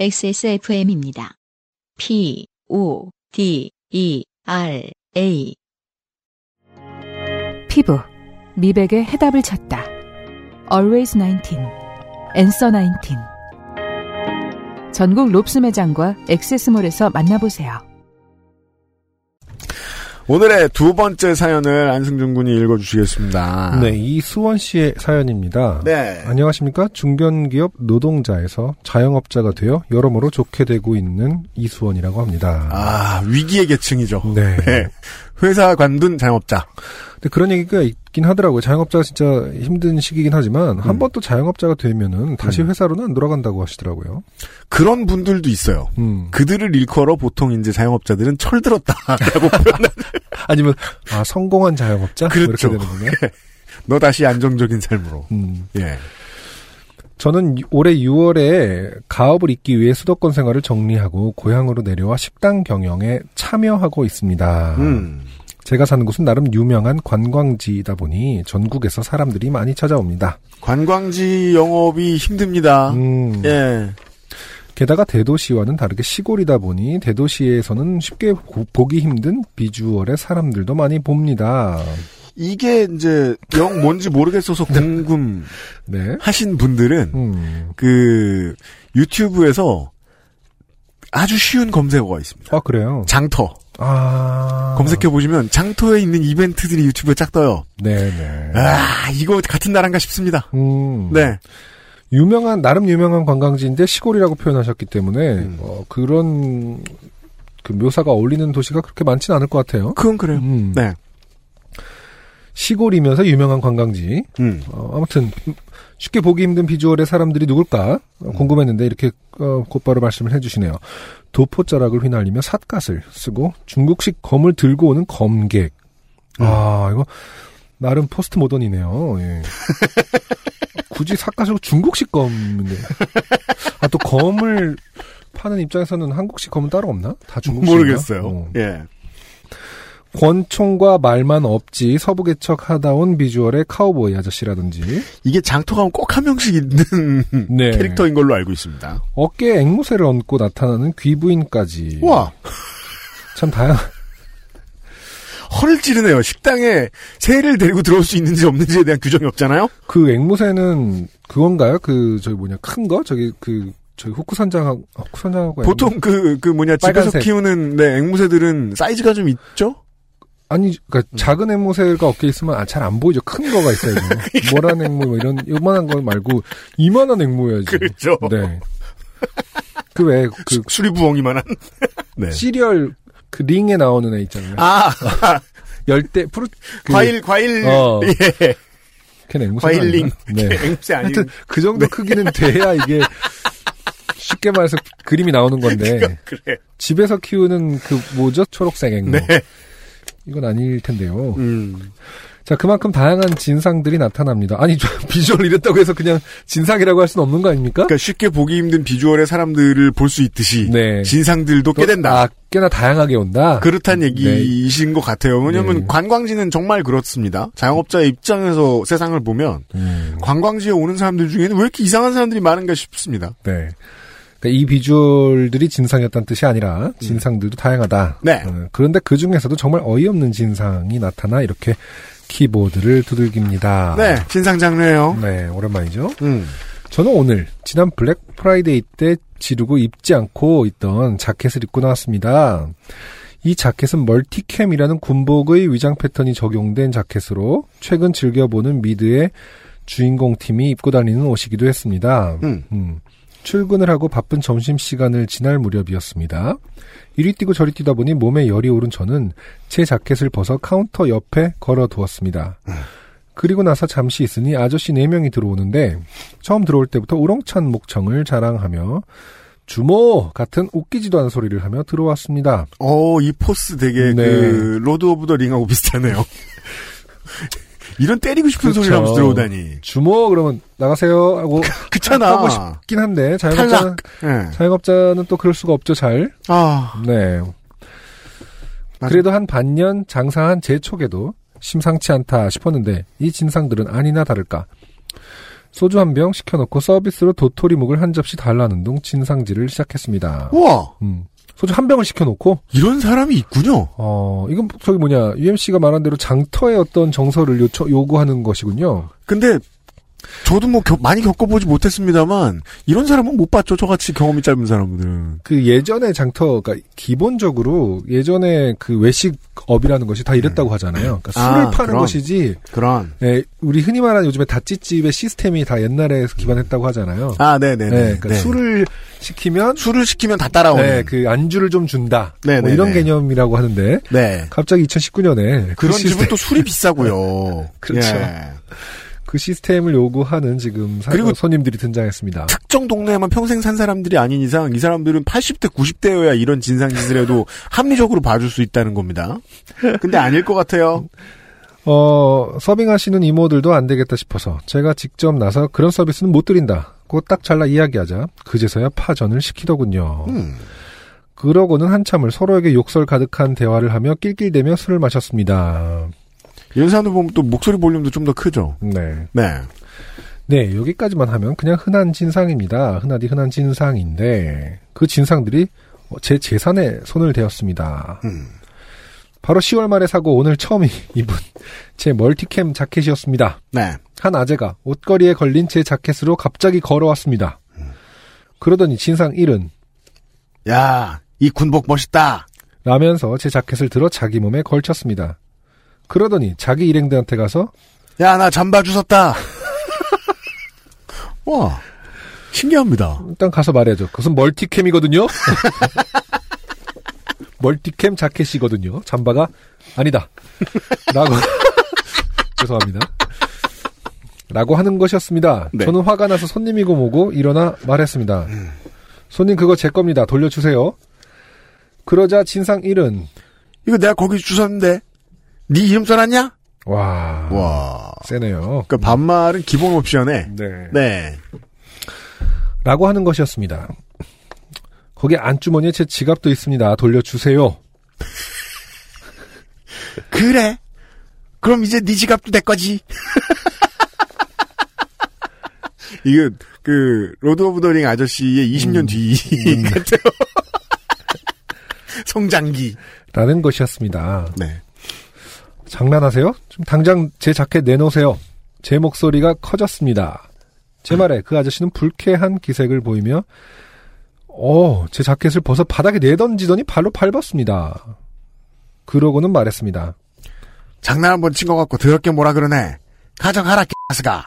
XSFM입니다. P, O, D, E, R, A. 피부, 미백의 해답을 찾다. Always 19, Answer 19. 전국 롭스 매장과 액세스몰에서 만나보세요. 오늘의 두 번째 사연을 안승준 군이 읽어주시겠습니다. 네, 이수원 씨의 사연입니다. 네. 안녕하십니까? 중견기업 노동자에서 자영업자가 되어 여러모로 좋게 되고 있는 이수원이라고 합니다. 아, 위기의 계층이죠. 네. 네. 회사 관둔 자영업자. 근데 그런 얘기가 있 긴 하더라고요. 자영업자가 진짜 힘든 시기긴 하지만 한 번또 자영업자가 되면은 다시 음. 회사로는 안 돌아간다고 하시더라고요. 그런 분들도 있어요. 음. 그들을 일컬어 보통 이제 자영업자들은 철들었다라고 표현한. 아니면 아 성공한 자영업자 뭐 그렇죠. 이렇게 되는군요. 너 다시 안정적인 삶으로. 음. 예. 저는 유- 올해 6월에 가업을 잇기 위해 수도권 생활을 정리하고 고향으로 내려와 식당 경영에 참여하고 있습니다. 음. 제가 사는 곳은 나름 유명한 관광지이다 보니 전국에서 사람들이 많이 찾아옵니다. 관광지 영업이 힘듭니다. 음, 예. 게다가 대도시와는 다르게 시골이다 보니 대도시에서는 쉽게 고- 보기 힘든 비주얼의 사람들도 많이 봅니다. 이게 이제 영 뭔지 모르겠어서 궁금 네. 하신 분들은 음. 그 유튜브에서 아주 쉬운 검색어가 있습니다. 아, 그래요? 장터. 아. 검색해 보시면 장터에 있는 이벤트들이 유튜브에 쫙 떠요. 네네. 아, 이거 같은 나라인가 싶습니다. 음. 네. 유명한 나름 유명한 관광지인데 시골이라고 표현하셨기 때문에 음. 어, 그런 그 묘사가 어울리는 도시가 그렇게 많지는 않을 것 같아요. 그건 그래요. 음. 네. 시골이면서 유명한 관광지. 음. 어, 아무튼 쉽게 보기 힘든 비주얼의 사람들이 누굴까 음. 어, 궁금했는데 이렇게 어, 곧바로 말씀을 해주시네요. 도포자락을 휘날리며 삿갓을 쓰고 중국식 검을 들고 오는 검객. 음. 아 이거 나름 포스트 모던이네요. 예. 굳이 삿갓으로 중국식 검인데. 아 또 검을 파는 입장에서는 한국식 검은 따로 없나? 다 중국식. 모르겠어요. 예. 권총과 말만 없지 서부개척 하다 온 비주얼의 카우보이 아저씨라든지 이게 장터 가면 꼭 한 명씩 있는 네. 캐릭터인 걸로 알고 있습니다. 어깨에 앵무새를 얹고 나타나는 귀부인까지 와, 참 다양 허를 찌르네요. 식당에 새를 데리고 들어올 수 있는지 없는지에 대한 규정이 없잖아요. 그 앵무새는 그건가요? 그 저기 뭐냐 큰 거 저기 그 저기 후쿠선장하고 아, 후쿠선장하고 보통 그, 그 뭐냐, 집에서 빨간색. 키우는, 네, 앵무새들은 사이즈가 좀 있죠? 아니 그러니까 음. 작은 앵무새가 어깨에 있으면 아, 잘 안 보이죠. 큰 거가 있어야죠. 모란 앵무 뭐 이런 요만한 거 말고 이만한 앵무여야지. 그렇죠. 네. 그 왜 그 수- 수리부엉이만한. 네. 시리얼 그 링에 나오는 애 있잖아요. 아, 열대 fruit 그, 과일, 과일, 어. 예. 걔는 앵무새 과일링. 네. 앵무새 아니고. 하여튼 그 정도 크기는 돼야 이게 쉽게 말해서 그림이 나오는 건데 그래. 집에서 키우는 그 뭐죠 초록색 앵무 네. 이건 아닐 텐데요. 음. 자 그만큼 다양한 진상들이 나타납니다. 아니 저 비주얼 이랬다고 해서 그냥 진상이라고 할 수는 없는 거 아닙니까? 그러니까 쉽게 보기 힘든 비주얼의 사람들을 볼 수 있듯이. 네. 진상들도 꽤 또- 된다. 아, 꽤나 다양하게 온다. 그렇단 얘기이신 것 같아요. 왜냐면 네. 관광지는 정말 그렇습니다. 자영업자의 입장에서 세상을 보면 음, 관광지에 오는 사람들 중에는 왜 이렇게 이상한 사람들이 많은가 싶습니다. 네. 그러니까 이 비주얼들이 진상이었다는 뜻이 아니라 진상들도 다양하다. 네. 어, 그런데 그 중에서도 정말 어이없는 진상이 나타나 이렇게 키보드를 두들깁니다. 네, 진상 장르예요. 네, 오랜만이죠. 음. 저는 오늘 지난 블랙 프라이데이 때 지르고 입지 않고 있던 자켓을 입고 나왔습니다. 이 자켓은 멀티캠이라는 군복의 위장 패턴이 적용된 자켓으로 최근 즐겨보는 미드의 주인공 팀이 입고 다니는 옷이기도 했습니다. 음. 음, 출근을 하고 바쁜 점심시간을 지날 무렵이었습니다. 이리 뛰고 저리 뛰다 보니 몸에 열이 오른 저는 제 자켓을 벗어 카운터 옆에 걸어 두었습니다. 그리고 나서 잠시 있으니 아저씨 4명이 들어오는데 처음 들어올 때부터 우렁찬 목청을 자랑하며 주모 같은 웃기지도 않은 소리를 하며 들어왔습니다. 어, 이 포스 되게 네. 그 Lord of the Ring하고 비슷하네요. 이런 때리고 싶은 그렇죠. 소리를 하면서 들어오다니. 주모 그러면 나가세요 하고 그렇잖아. 하고 싶긴 한데 자영업자는 예. 자영업자는 또 그럴 수가 없죠 잘. 아, 네. 맞아. 그래도 한 반년 장사한 제 촉에도 심상치 않다 싶었는데 이 진상들은 아니나 다를까 소주 한 병 시켜놓고 서비스로 도토리묵을 한 접시 달라는 둥 진상질을 시작했습니다. 우와! 음, 소주 한 병을 시켜놓고 이런 사람이 있군요. 어 이건 저기 뭐냐 UMC가 말한 대로 장터의 어떤 정서를 요청, 요구하는 것이군요. 근데 저도 뭐 겨- 많이 겪어보지 못했습니다만 이런 사람은 못 봤죠. 저같이 경험이 짧은 사람들은. 그 예전에 장터, 그러니까 기본적으로 예전에 그 외식업이라는 것이 다 이랬다고 하잖아요. 그러니까 아, 술을 파는 그럼. 것이지, 그런. 예, 우리 흔히 말하는 요즘에 다찌집의 시스템이 다 옛날에 기반했다고 하잖아요. 아, 네네네. 네, 그러니까 술을 시키면 술을 시키면 다 따라오는. 네, 그 안주를 좀 준다. 네, 뭐 네, 이런 네. 개념이라고 하는데 네. 갑자기 2019년에 그런 집은 또 술이 비싸고요. 그렇죠. 예. 그 시스템을 요구하는 지금 사- 그리고 손님들이 등장했습니다. 특정 동네에만 평생 산 사람들이 아닌 이상 이 사람들은 80대, 90대여야 이런 진상짓을 해도 합리적으로 봐줄 수 있다는 겁니다. 근데 아닐 것 같아요. 어, 서빙하시는 이모들도 안 되겠다 싶어서 제가 직접 나서 그런 서비스는 못 드린다. 고 딱 잘라 이야기하자 그제서야 파전을 시키더군요. 음. 그러고는 한참을 서로에게 욕설 가득한 대화를 하며 낄낄대며 술을 마셨습니다. 사람들 보면 또 목소리 볼륨도 좀 더 크죠. 네. 네. 네, 여기까지만 하면 그냥 흔한 진상입니다. 흔하디 흔한 진상인데 그 진상들이 제 재산에 손을 대었습니다. 음. 바로 10월 말에 사고 오늘 처음 입은 제 멀티캠 자켓이었습니다. 네. 한 아재가 옷걸이에 걸린 제 자켓으로 갑자기 걸어왔습니다. 그러더니 진상 1은 야, 이 군복 멋있다. 라면서 제 자켓을 들어 자기 몸에 걸쳤습니다. 그러더니 자기 일행들한테 가서 야, 나 잠바 주웠다. 와, 신기합니다. 일단 가서 말해야죠. 그것은 멀티캠이거든요. 멀티캠 자켓이거든요. 잠바가 아니다. 라고 죄송합니다. 라고 하는 것이었습니다. 네. 저는 화가 나서 손님이고 뭐고 일어나 말했습니다. 손님 그거 제 겁니다. 돌려주세요. 그러자 진상 1은 이거 내가 거기 주웠는데, 네 이름 써놨냐? 와, 와. 세네요. 그 반말은 기본 옵션에, 네. 네. 라고 하는 것이었습니다. 거기 안주머니에 제 지갑도 있습니다. 돌려주세요. 그래. 그럼 이제 네 지갑도 내 거지. 이거 그 Lord of the Ring 아저씨의 20년 뒤 같아요. 성장기. 라는 것이었습니다. 네. 장난하세요? 좀 당장 제 자켓 내놓으세요. 제 목소리가 커졌습니다. 제 말에 그 아저씨는 불쾌한 기색을 보이며 어, 제 자켓을 벗어 바닥에 내던지더니 발로 밟았습니다. 그러고는 말했습니다. 장난 한번 친 것 같고 더럽게 뭐라 그러네. 가져가라 개스가.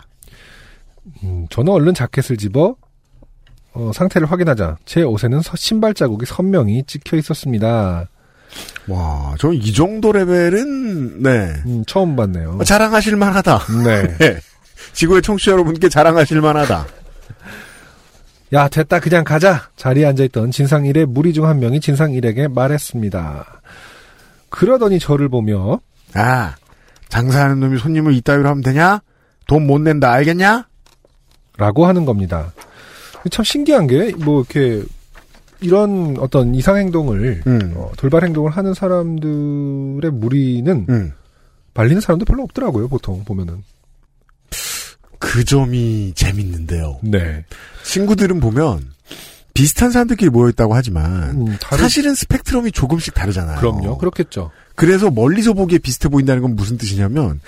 음, 저는 얼른 자켓을 집어 어, 상태를 확인하자 제 옷에는 서- 신발 자국이 선명히 찍혀 있었습니다. 와, 저이 정도 레벨은 네 음, 처음 봤네요. 자랑하실 만하다. 네. 네. 지구의 청취자 여러분께 자랑하실 만하다. 야, 됐다. 그냥 가자. 자리에 앉아있던 진상 1의 무리 중 한 명이 진상 1에게 말했습니다. 그러더니 저를 보며 아, 장사하는 놈이 손님을 이따위로 하면 되냐? 돈 못 낸다 알겠냐? 라고 하는 겁니다. 참 신기한 게, 뭐, 이렇게, 이런 어떤 이상 행동을, 음. 어, 돌발 행동을 하는 사람들의 무리는 음. 말리는 사람도 별로 없더라고요, 보통 보면은. 그 점이 재밌는데요. 네. 친구들은 보면 비슷한 사람들끼리 모여있다고 하지만 음, 다른- 사실은 스펙트럼이 조금씩 다르잖아요. 그럼요. 그렇겠죠. 그래서 멀리서 보기에 비슷해 보인다는 건 무슨 뜻이냐면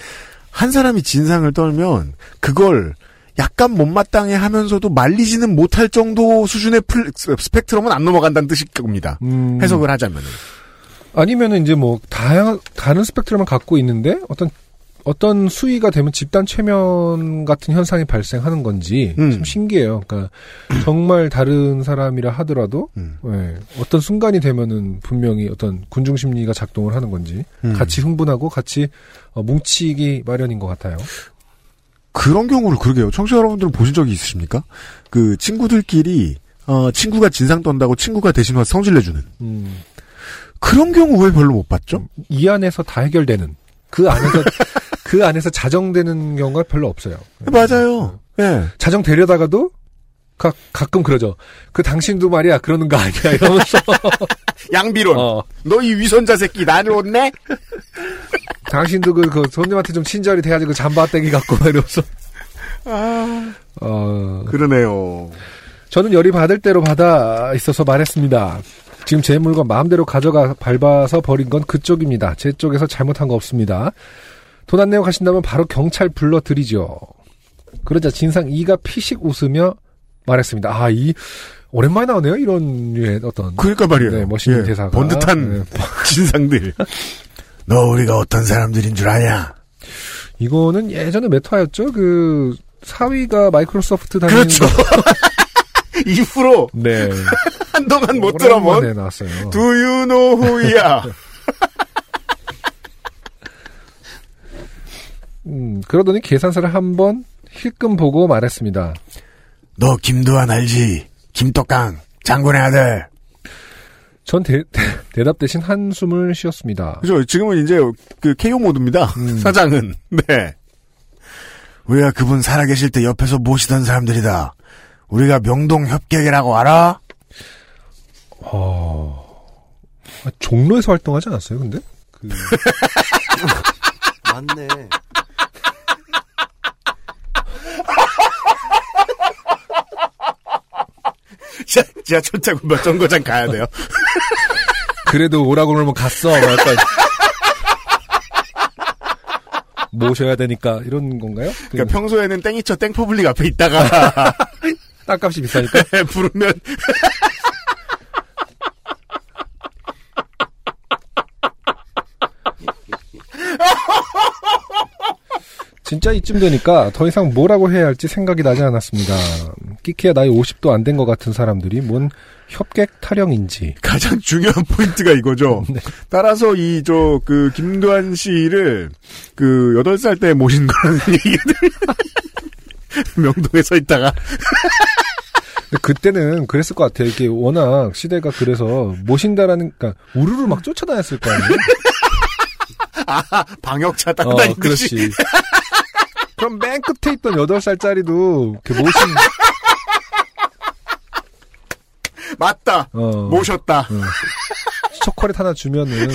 한 사람이 진상을 떨면 그걸 약간 못마땅해 하면서도 말리지는 못할 정도 수준의 플- 스펙트럼은 안 넘어간다는 뜻일 겁니다. 음, 해석을 하자면은. 아니면은 이제 뭐, 다양한, 다른 스펙트럼을 갖고 있는데, 어떤, 어떤 수위가 되면 집단 최면 같은 현상이 발생하는 건지, 음. 좀 신기해요. 그러니까, 정말 다른 사람이라 하더라도, 음. 예, 어떤 순간이 되면은 분명히 어떤 군중 심리가 작동을 하는 건지, 음. 같이 흥분하고 같이 어, 뭉치기 마련인 것 같아요. 그런 경우를 그러게요. 청취자 여러분들은 보신 적이 있으십니까? 그 친구들끼리 어, 친구가 진상 떤다고 친구가 대신 와서 성질 내주는 음, 그런 경우 왜 별로 못 봤죠? 이 안에서 다 해결되는, 그 안에서, 그 안에서 자정되는 경우가 별로 없어요. 맞아요. 예. 자정 되려다가도 가, 가끔 그러죠. 그 당신도 말이야 그러는 거 아니야 이러면서 양비론. 어, 너이 위선자 새끼 나를 혼내? 당신도 그, 그 손님한테 좀 친절히 대하지 그 잠바 떼기 갖고 막 이러면서 어, 그러네요. 저는 열이 받을 대로 받아 있어서 말했습니다. 지금 제 물건 마음대로 가져가 밟아서 버린 건 그쪽입니다. 제 쪽에서 잘못한 거 없습니다. 돈 안 내고 가신다면 바로 경찰 불러드리죠. 그러자 진상 2가 피식 웃으며 말했습니다. 아, 이, 오랜만에 나오네요. 이런 류의 어떤. 그러니까 말이에요. 네, 멋있는 예, 대사가. 번듯한 네. 진상들. 너 우리가 어떤 사람들인 줄 아냐? 이거는 예전에 메타였죠. 그, 사위가 마이크로소프트 다니는 그렇죠. 거. 이후로 네. 한동안 못 들어본 오랜만에 나왔어요. Do you know who야? 음, 그러더니 계산서를 한번 힐끔 보고 말했습니다. 너 김두한 알지? 김떡강 장군의 아들. 전 대, 답 대신 한숨을 쉬었습니다. 그죠? 지금은 이제 그 KO 모드입니다. 음. 사장은 네. 우리가 그분 살아계실 때 옆에서 모시던 사람들이다. 우리가 명동 협객이라고 알아? 어... 아, 종로에서 활동하지 않았어요, 근데? 그... 맞네. 자, 지하철 타고 몇 정거장 가야 돼요. 그래도 오라고 그러면 갔어. 뭐 약간. 모셔야 되니까, 이런 건가요? 그 그러니까 평소에는 땡이처 땡퍼블릭 앞에 있다가 땅값이 비싸니까. 부르면 진짜 이쯤 되니까 더 이상 뭐라고 해야 할지 생각이 나지 않았습니다. 끼키야 나이 50도 안 된 것 같은 사람들이 뭔 협객 타령인지. 가장 중요한 포인트가 이거죠. 따라서 이 저 그 김도한 씨를 그 8살 때 모신 거라는 얘기들 명동에 서 있다가 그때는 그랬을 것 같아요. 이게 워낙 시대가 그래서 모신다라는, 그러니까 우르르 막 쫓아다녔을 거 아니에요? 방역차 타고 어, 다니듯이 그렇지. 그럼 맨 끝에 있던 8살짜리도 이렇게 모신, 맞다 어, 모셨다 초콜릿 하나 주면은,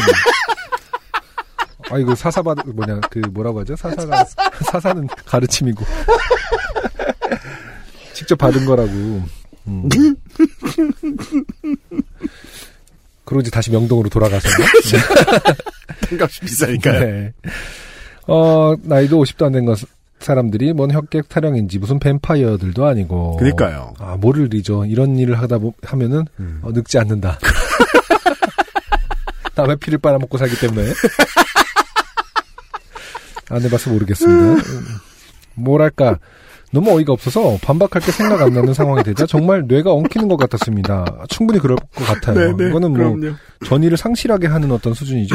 아, 이거 사사 받, 뭐냐, 그, 뭐라고 하죠? 사사가, 사사는 가르침이고. 직접 받은 거라고. 음. 그리고 이제 다시 명동으로 돌아가서. 값이 비싸니까요. 네. 어, 나이도 50도 안 된 것, 사람들이 뭔 혁객 타령인지 무슨 뱀파이어들도 아니고. 그러니까요. 아, 뭐를 리죠. 이런 일을 하다 보, 하면은, 음. 어, 늙지 않는다. 남의 피를 빨아먹고 살기 때문에. 안 해봐서 모르겠습니다. 음, 뭐랄까. 너무 어이가 없어서 반박할 게 생각 안 나는 상황이 되자 정말 뇌가 엉키는 것 같았습니다. 충분히 그럴 것 같아요. 네네. 이거는 뭐 그럼요. 전의를 상실하게 하는 어떤 수준이죠.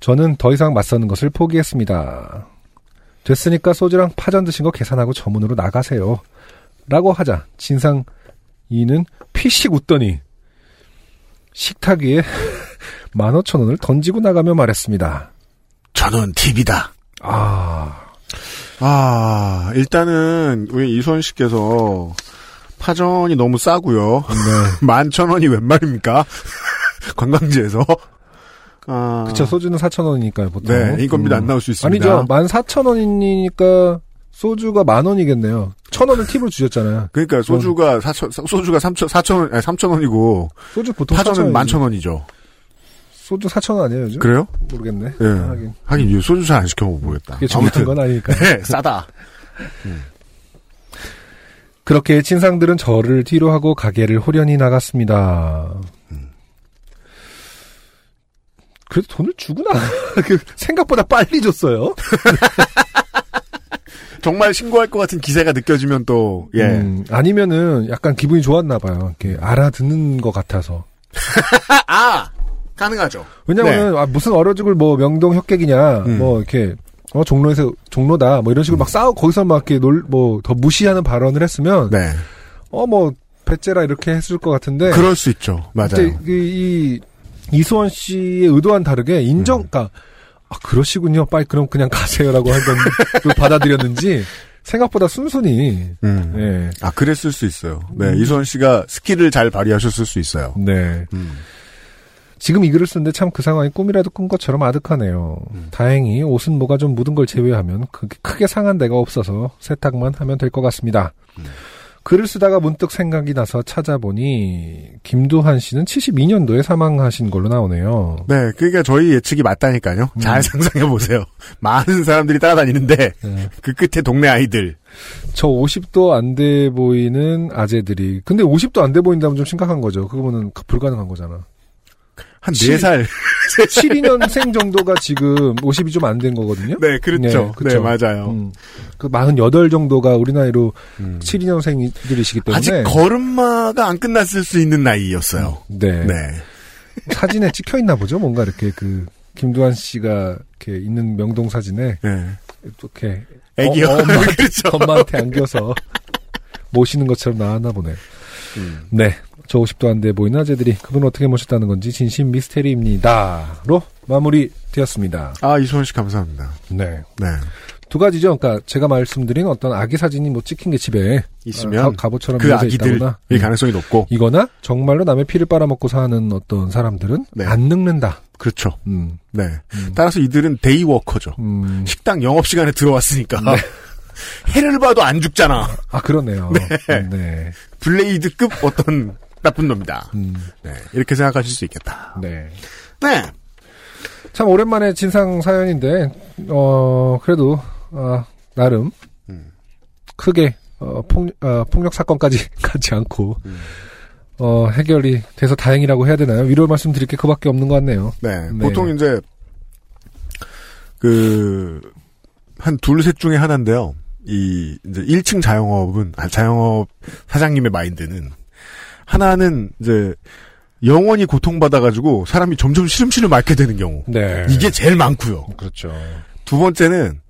저는 더 이상 맞서는 것을 포기했습니다. 됐으니까 소주랑 파전 드신 거 계산하고 저 문으로 나가세요. 라고 하자 진상 이는 피식 웃더니 식탁 위에 15,000원을 던지고 나가며 말했습니다. 저는 팁이다. 아, 아 일단은 우리 이수원 씨께서 파전이 너무 싸고요. 네. 만천 원이 웬 말입니까? 관광지에서. 아, 그쵸, 소주는 4,000원이니까요, 보통. 네, 인건비도 음. 안 나올 수 있습니다. 아니죠. 14,000원이니까 소주가 만 원이겠네요. 천 원을 팁으로 주셨잖아요. 그러니까 소주가 사천 소주가 삼천 사천 원 아니 삼천 원이고 소주 보통 파전은 4,000원이지. 만천 원이죠. 소주 4,000원 아니에요, 요즘? 그래요? 모르겠네. 예. 하긴. 하긴 이 소주 잘 안 시켜 먹어보겠다. 그게 중요한 건 아니니까. 네, 싸다. 그렇게 친상들은 저를 뒤로 하고 가게를 호련히 나갔습니다. 그래도 돈을 주구나. 그 생각보다 빨리 줬어요. 정말 신고할 것 같은 기세가 느껴지면 또 예. 음, 아니면은 약간 기분이 좋았나 봐요. 이렇게 알아듣는 것 같아서. 아, 아! 가능하죠. 왜냐면은 아, 무슨 얼어 죽을 뭐 명동 협객이냐, 네. 음. 뭐 이렇게 어 종로에서 종로다, 뭐 이런 식으로 막 싸우 거기서 막 이렇게 놀 뭐 더 무시하는 발언을 했으면 네. 어 뭐 배째라 이렇게 했을 것 같은데. 그럴 수 있죠. 맞아요. 이, 이 이수원 씨의 의도와는 다르게 인정, 음. 그니까, 아, 그러시군요. 빨리 그럼 그냥 가세요라고 하던 걸 받아들였는지, 생각보다 순순히, 음. 예. 아, 그랬을 수 있어요. 네, 음. 이수원 씨가 스킬을 잘 발휘하셨을 수 있어요. 네. 음. 지금 이 글을 쓰는데 참 그 상황이 꿈이라도 꾼 것처럼 아득하네요. 음. 다행히 옷은 뭐가 좀 묻은 걸 제외하면 크게 상한 데가 없어서 세탁만 하면 될 것 같습니다. 음. 글을 쓰다가 문득 생각이 나서 찾아보니 김두한 씨는 72년도에 사망하신 걸로 나오네요. 네, 그러니까 저희 예측이 맞다니까요. 음. 잘 상상해 보세요. 많은 사람들이 따라다니는데 네. 그 끝에 동네 아이들. 저 50도 안 돼 보이는 아재들이 근데 50도 안 돼 보인다면 좀 심각한 거죠. 그거는 불가능한 거잖아. 한 칠- 네 살. 72년생 정도가 지금 50이 좀 안 된 거거든요. 네, 그렇죠. 네, 네, 그쵸. 맞아요. 음. 그 48 정도가 우리 나이로 음. 72년생들이시기 때문에 아직 걸음마가 안 끝났을 수 있는 나이였어요. 네. 네. 사진에 찍혀 있나 보죠. 뭔가 이렇게 그 김두한 씨가 이렇게 있는 명동 사진에 네. 이렇게 애기요. 어, 엄마, 그렇죠. 엄마한테 안겨서 모시는 것처럼 나왔나 보네. 음. 네. 저 50도 안 돼 보이는 아재들이 그분 어떻게 모셨다는 건지 진심 미스테리입니다.로 마무리 되었습니다. 아, 이수원 씨 감사합니다. 네. 네. 두 가지죠. 그러니까 제가 말씀드린 어떤 아기 사진이 뭐 찍힌 게 집에 있으면 어, 가, 그 아기들일 있다거나 가능성이 높고. 이거나 정말로 남의 피를 빨아먹고 사는 어떤 사람들은 네. 안 늙는다. 그렇죠. 음. 네. 음. 따라서 이들은 데이워커죠. 음. 식당 영업 시간에 들어왔으니까. 해를 봐도 안 죽잖아. 아 그러네요. 네. 네. 블레이드급 어떤 나쁜 놈이다. 음. 네. 이렇게 생각하실 수 있겠다. 네. 네. 참 오랜만에 진상 사연인데 어 그래도 어, 나름 음. 크게 어, 폭, 어, 폭력 사건까지 가지 않고 음. 어, 해결이 돼서 다행이라고 해야 되나요? 위로 말씀드릴 게 그밖에 없는 것 같네요. 네. 네. 보통 이제, 그, 한 둘 셋 중에 하나인데요. 이, 이제 1층 자영업은, 아, 자영업 사장님의 마인드는, 하나는 이제, 영원히 고통받아가지고 사람이 점점 시름시름 앓게 되는 경우. 네. 이게 제일 많고요. 그렇죠. 두 번째는,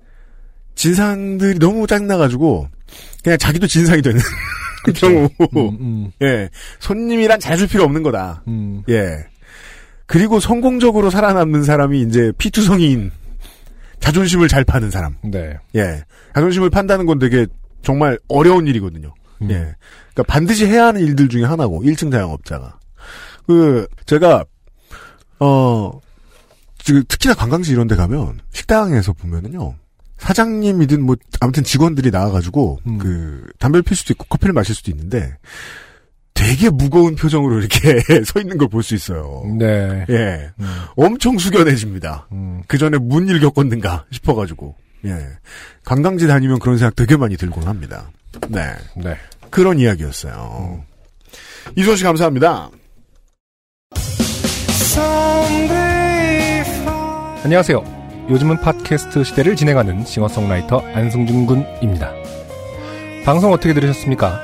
진상들이 너무 짜증나가지고, 그냥 자기도 진상이 되는 그 경우. 음, 음, 예. 손님이란 잘해줄 필요 없는 거다. 음. 예. 그리고 성공적으로 살아남는 사람이 이제 피투성이인 자존심을 잘 파는 사람. 네. 예. 자존심을 판다는 건 되게 정말 어려운 일이거든요. 음. 예. 그러니까 반드시 해야 하는 일들 중에 하나고 1층 자영업자가. 그 제가 어 지금 특히나 관광지 이런 데 가면 식당에서 보면은요. 사장님이든 뭐 아무튼 직원들이 나와 가지고 음. 그 담배를 필 수도 있고 커피를 마실 수도 있는데 되게 무거운 표정으로 이렇게 서 있는 걸 볼 수 있어요. 네. 예, 음, 엄청 숙연해집니다. 음. 그 전에 무슨 일 겪었는가 싶어가지고 예, 관광지 다니면 그런 생각 되게 많이 들곤 합니다. 네, 네. 그런 이야기였어요. 이수원 씨 감사합니다. 안녕하세요. 요즘은 팟캐스트 시대를 진행하는 싱어송라이터 안승준 군입니다. 방송 어떻게 들으셨습니까?